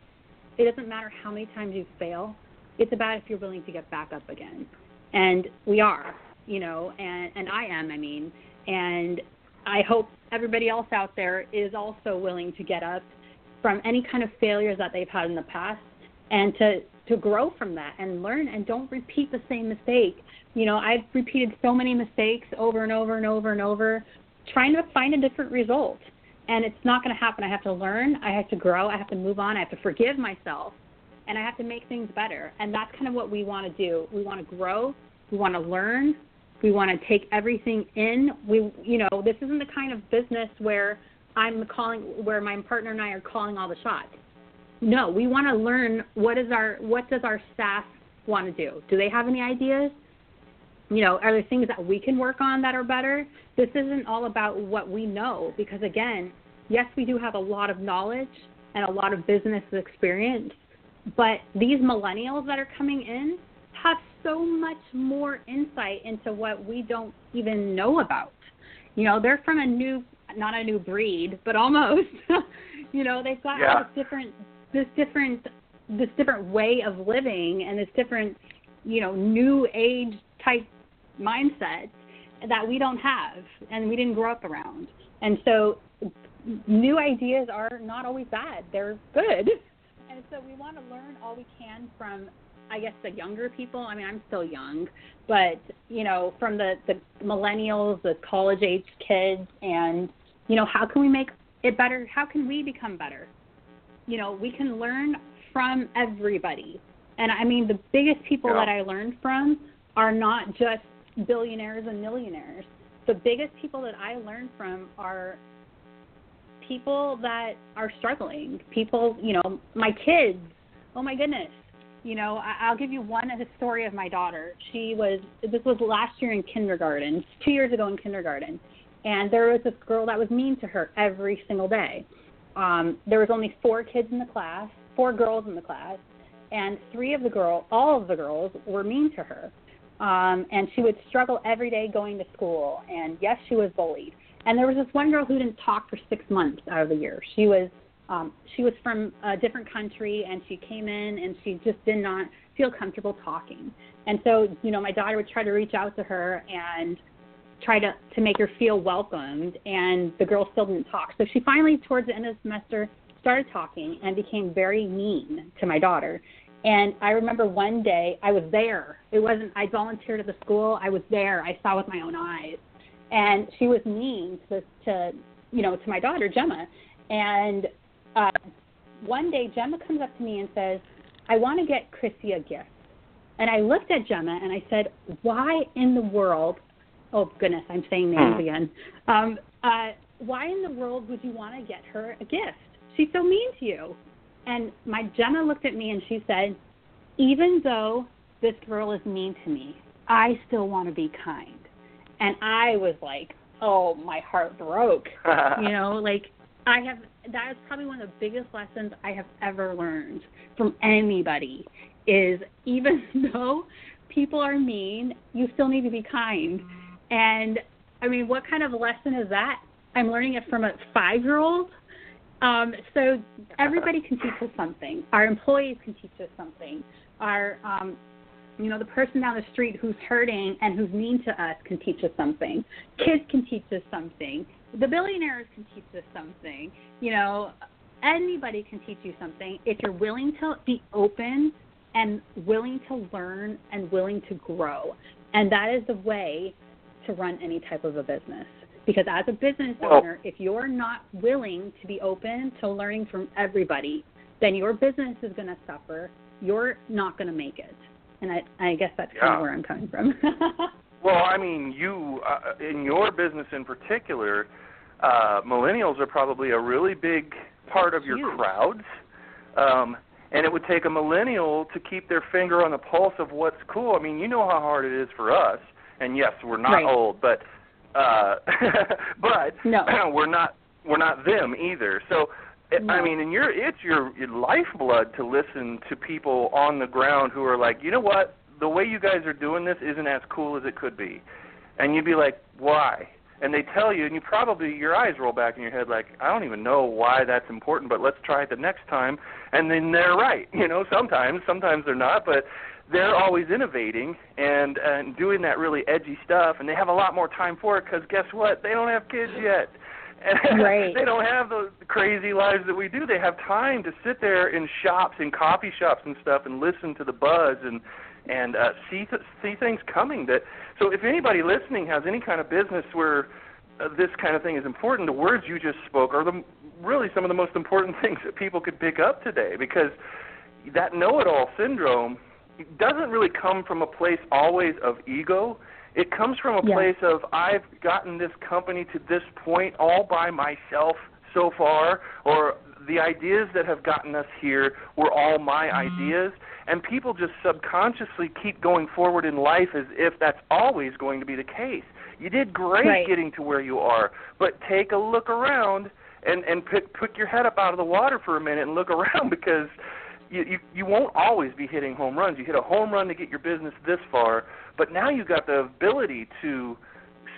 it doesn't matter how many times you fail. It's about if you're willing to get back up again, and we are you know, and and I am, I mean, and I hope everybody else out there is also willing to get up from any kind of failures that they've had in the past and to to grow from that and learn and don't repeat the same mistake. You know, I've repeated so many mistakes over and over and over and over trying to find a different result. And it's not going to happen. I have to learn, I have to grow, I have to move on, I have to forgive myself, and I have to make things better. And that's kind of what we want to do. We want to grow, we want to learn, We want to take everything in. We, you know, this isn't the kind of business where I'm calling, where my partner and I are calling all the shots. No, we want to learn what is our, what does our staff want to do? Do they have any ideas? You know, are there things that we can work on that are better? This isn't all about what we know because again, yes, we do have a lot of knowledge and a lot of business experience, but these millennials that are coming in have so much more insight into what we don't even know about. You know, they're from a new not a new breed, but almost. you know, they've got yeah. this different this different this different way of living and this different, you know, new age type mindset that we don't have and we didn't grow up around. And so new ideas are not always bad. They're good. And so we want to learn all we can from I guess the younger people. I mean, I'm still young, but you know, from the the millennials, the college age kids, and you know, how can we make it better? How can we become better? You know, we can learn from everybody. And I mean, the biggest people yeah. that I learned from are not just billionaires and millionaires. The biggest people that I learned from are people that are struggling. People, you know, my kids. Oh my goodness. You know, I, I'll give you one of the story of my daughter. She was this was last year in kindergarten, two years ago in kindergarten, and there was this girl that was mean to her every single day. Um, there was only four kids in the class, four girls in the class, and three of the girls, all of the girls, were mean to her. Um, and she would struggle every day going to school. And yes, she was bullied. And there was this one girl who didn't talk for six months out of the year. She was um, she was from a different country, and she came in and she just did not feel comfortable talking. And so, you know, my daughter would try to reach out to her and try to to make her feel welcomed and the girl still didn't talk. So she finally towards the end of the semester started talking and became very mean to my daughter. And i remember one day i was there. It wasn't i volunteered at the school. I was there. I saw with my own eyes. And she was mean to to you know to my daughter gemma. And uh one day gemma comes up to me and says i want to get chrissy a gift and i looked at gemma and i said why in the world oh goodness, I'm saying names hmm. again. Um, uh, why in the world would you want to get her a gift? She's so mean to you. And my Gemma looked at me and she said, even though this girl is mean to me, I still want to be kind. And I was like, oh, my heart broke. you know, like I have that is probably one of the biggest lessons I have ever learned from anybody is even though people are mean, you still need to be kind. And I mean, what kind of lesson is that? I'm learning it from a five year old. Um, so everybody can teach us something. Our employees can teach us something. Our, um, you know, the person down the street who's hurting and who's mean to us can teach us something. Kids can teach us something. The billionaires can teach us something. You know, anybody can teach you something if you're willing to be open and willing to learn and willing to grow. And that is the way to run any type of a business. Because as a business owner, if you're not willing to be open to learning from everybody, then your business is going to suffer. You're not going to make it. And I, I guess that's yeah. kind of where I'm coming from. well, I mean, you, uh, in your business in particular, uh, millennials are probably a really big part of your Huge. crowds. Um, and it would take a millennial to keep their finger on the pulse of what's cool. I mean, you know how hard it is for us and yes, we're not right. old, but uh, but no. we're not we're not them either. So no. I mean, and you're it's your, your lifeblood to listen to people on the ground who are like, you know what, the way you guys are doing this isn't as cool as it could be, and you'd be like, why? And they tell you, and you probably your eyes roll back in your head like, I don't even know why that's important, but let's try it the next time. And then they're right. You know, sometimes, sometimes they're not, but they're always innovating and and doing that really edgy stuff, and they have a lot more time for it because guess what? They don't have kids yet. And right. they don't have those crazy lives that we do. They have time to sit there in shops, in coffee shops and stuff, and listen to the buzz and and uh, see th- see things coming. That so if anybody listening has any kind of business where uh, this kind of thing is important, the words you just spoke are the really some of the most important things that people could pick up today because that know-it-all syndrome doesn't really come from a place always of ego. It comes from a Yeah. place of I've gotten this company to this point all by myself so far, or the ideas that have gotten us here were all my ideas, and people just subconsciously keep going forward in life as if that's always going to be the case. You did great Right. getting to where you are, but take a look around and and pick put your head up out of the water for a minute and look around because you, you you won't always be hitting home runs. You hit a home run to get your business this far, but now you've got the ability to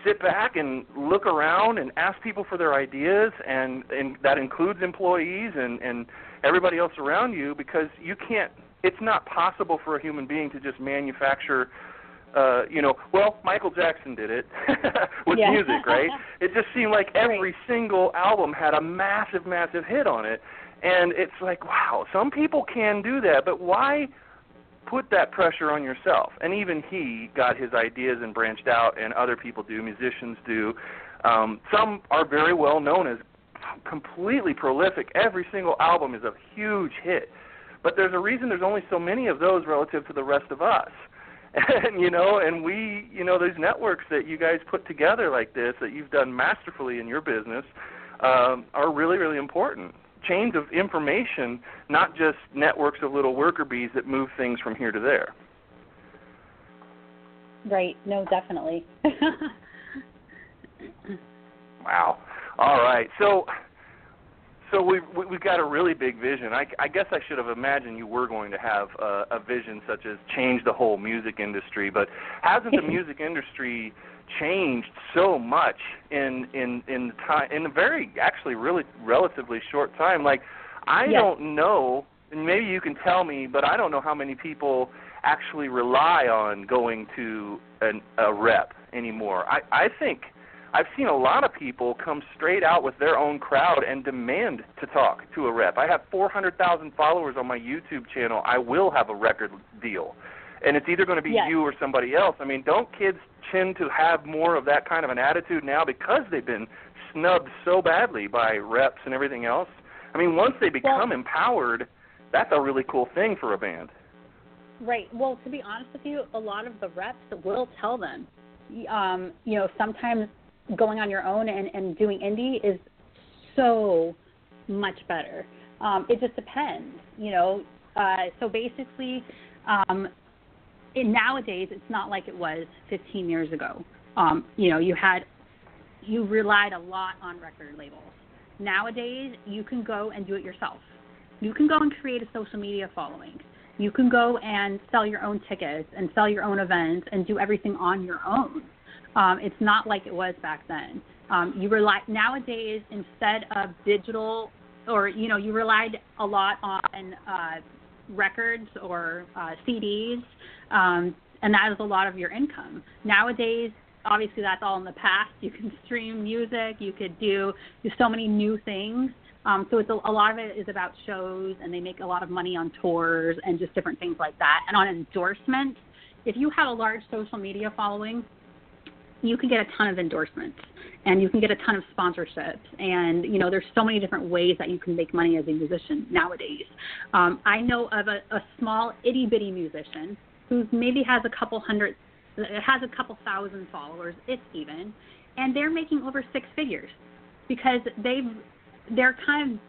sit back and look around and ask people for their ideas and and that includes employees and and everybody else around you because you can't it's not possible for a human being to just manufacture uh you know well michael jackson did it with Yeah. music right? It just seemed like every Right. single album had a massive massive hit on it. And it's like wow some people can do that but why put that pressure on yourself? And even he got his ideas and branched out and other people do musicians do. Um some are very well known as completely prolific. Every single album is a huge hit but there's a reason there's only so many of those relative to the rest of us. And you know and we you know these networks that you guys put together like this that you've done masterfully in your business um are really really important. Chains of information not just networks of little worker bees that move things from here to there. Right. No, definitely. wow. All right. So so we've we- we've got a really big vision. I, I guess I should have imagined you were going to have a, a vision such as change the whole music industry, but hasn't the music industry changed so much in in in time in a very actually really relatively short time? Like I Yes. don't know, and maybe you can tell me, but I don't know how many people actually rely on going to an, a rep anymore. I I think I've seen a lot of people come straight out with their own crowd and demand to talk to a rep. I have 400,000 followers on my YouTube channel. I will have a record deal. And it's either going to be Yes. you or somebody else. I mean, don't kids tend to have more of that kind of an attitude now because they've been snubbed so badly by reps and everything else? I mean, once they become empowered, that's a really cool thing for a band. Right. Well, to be honest with you, a lot of the reps will tell them, um, you know, sometimes going on your own and, and doing indie is so much better. Um, it just depends, you know. Uh, so basically, um, in, nowadays it's not like it was 15 years ago. Um, you know, you had you relied a lot on record labels. Nowadays, you can go and do it yourself. You can go and create a social media following. You can go and sell your own tickets and sell your own events and do everything on your own. Um, it's not like it was back then. Um, you rely nowadays instead of digital, or you know, you relied a lot on uh, records or uh, CDs, um, and that is a lot of your income. Nowadays, obviously, that's all in the past. You can stream music. You could do do so many new things. Um, so it's a, a lot of it is about shows, and they make a lot of money on tours and just different things like that. And on endorsements, if you have a large social media following, you can get a ton of endorsements and you can get a ton of sponsorships and you know there's so many different ways that you can make money as a musician nowadays. Um, i know of a, a small itty bitty musician who maybe has a couple hundred has a couple thousand followers if even and they're making over six figures because they've they're kind of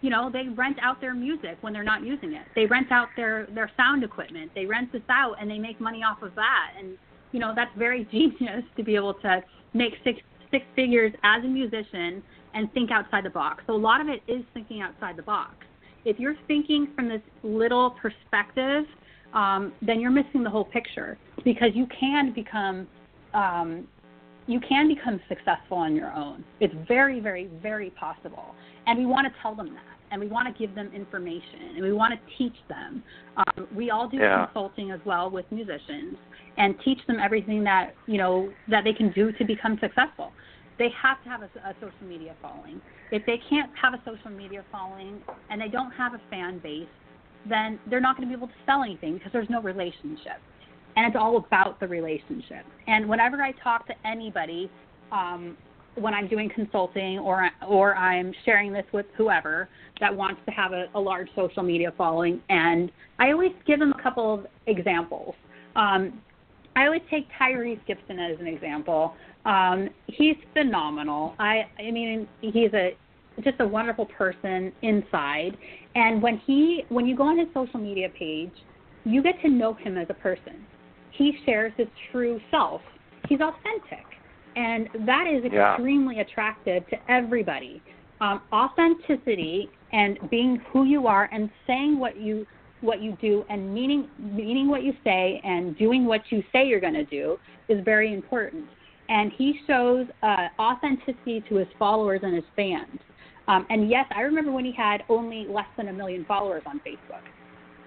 you know they rent out their music when they're not using it. They rent out their their sound equipment. They rent this out and they make money off of that. And you know that's very genius to be able to make six six figures as a musician and think outside the box. So a lot of it is thinking outside the box. If you're thinking from this little perspective, um, then you're missing the whole picture because you can become um, you can become successful on your own. It's very, very, very possible, and we want to tell them that, and we want to give them information, and we want to teach them. Um, we all do Yeah. consulting as well with musicians, and teach them everything that you know that they can do to become successful. They have to have a, a social media following. If they can't have a social media following and they don't have a fan base, then they're not going to be able to sell anything because there's no relationship. And it's all about the relationship. And whenever I talk to anybody, um, when I'm doing consulting or or I'm sharing this with whoever that wants to have a, a large social media following, and I always give them a couple of examples. Um, I always take Tyrese Gibson as an example. Um, he's phenomenal. I I mean he's a just a wonderful person inside. And when he when you go on his social media page, you get to know him as a person. He shares his true self. He's authentic. And that is extremely yeah. attractive to everybody. Um, authenticity and being who you are and saying what you what you do and meaning meaning what you say and doing what you say you're going to do is very important. And he shows uh, authenticity to his followers and his fans. Um, and yes, I remember when he had only less than a million followers on Facebook.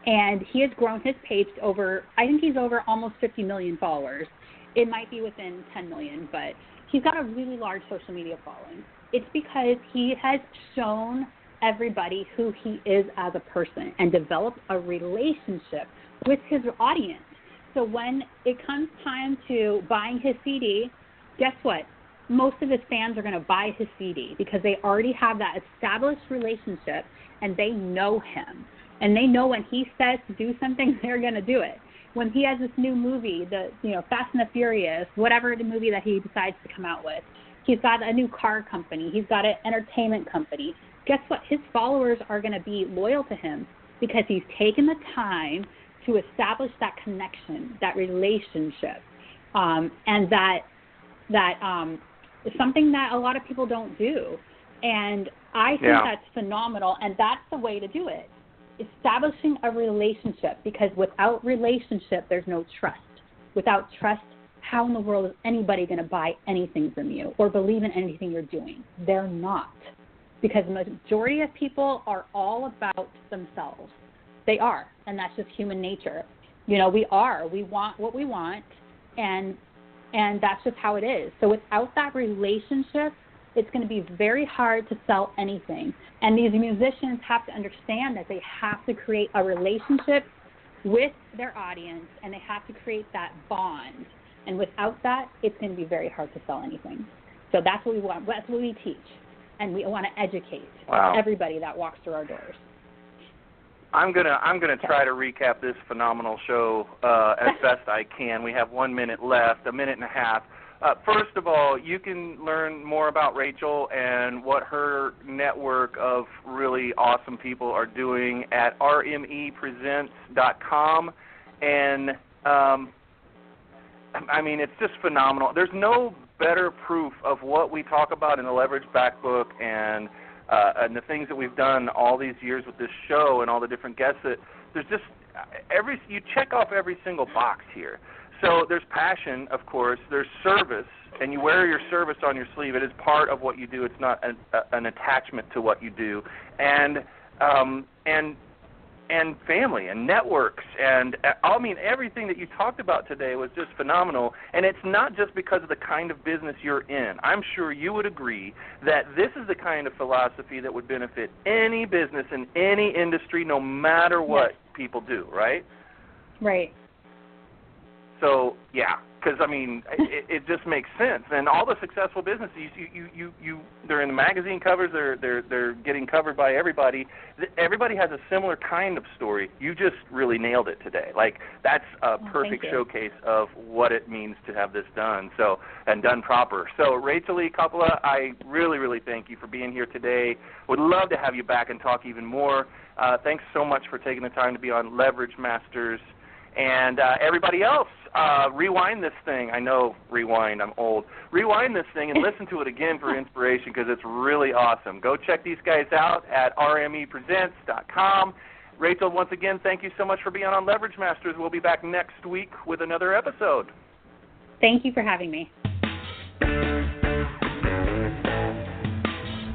And he has grown his page to over, I think he's over almost 50 million followers. It might be within 10 million, but he's got a really large social media following. It's because he has shown everybody who he is as a person and developed a relationship with his audience. So when it comes time to buying his CD, guess what? Most of his fans are going to buy his CD because they already have that established relationship and they know him. And they know when he says to do something, they're going to do it. When he has this new movie, the you know Fast and the Furious, whatever the movie that he decides to come out with, he's got a new car company, he's got an entertainment company. Guess what? His followers are going to be loyal to him because he's taken the time to establish that connection, that relationship, um, and that that um, is something that a lot of people don't do. And I think yeah. that's phenomenal, and that's the way to do it. Establishing a relationship, because without relationship, there's no trust. Without trust, how in the world is anybody going to buy anything from you or believe in anything you're doing? They're not. Because the majority of people are all about themselves. They are, and that's just human nature. You know, we are. We want what we want, and and that's just how it is. So without that relationship, it's going to be very hard to sell anything. And these musicians have to understand that they have to create a relationship with their audience and they have to create that bond. And without that, it's going to be very hard to sell anything. So that's what we want. That's what we teach. And we want to educate wow. everybody that walks through our doors. I'm gonna I'm gonna try to recap this phenomenal show uh, as best I can. We have one minute left, a minute and a half. Uh, first of all, you can learn more about Rachel and what her network of really awesome people are doing at rmepresents.com. And um, I mean, it's just phenomenal. There's no better proof of what we talk about in the Leverage Black book and uh, and the things that we've done all these years with this show and all the different guests that there's just every you check off every single box here. So there's passion, of course. There's service, and you wear your service on your sleeve. It is part of what you do. It's not an, a, an attachment to what you do. And um, and and family and networks and uh, I mean everything that you talked about today was just phenomenal and it's not just because of the kind of business you're in. I'm sure you would agree that this is the kind of philosophy that would benefit any business in any industry no matter what yes. people do, right? Right. So, yeah, because I mean, it, it just makes sense. And all the successful businesses, you, you, you, you, they're in the magazine covers. They're, they're, they're getting covered by everybody. Everybody has a similar kind of story. You just really nailed it today. Like that's a oh, perfect showcase of what it means to have this done. So and done proper. So Rachel Lee Coppola, I really, really thank you for being here today. Would love to have you back and talk even more. Uh, thanks so much for taking the time to be on Leverage Masters. And uh, everybody else, uh, rewind this thing. I know rewind. I'm old. Rewind this thing and listen to it again for inspiration because it's really awesome. Go check these guys out at rmepresents.com. Rachel, once again, thank you so much for being on Leverage Masters. We'll be back next week with another episode. Thank you for having me.